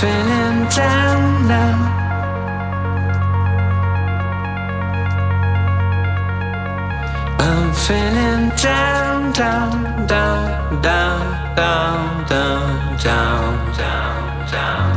turning down now. I'm feeling down, down, down, down, down, down, down, down, down.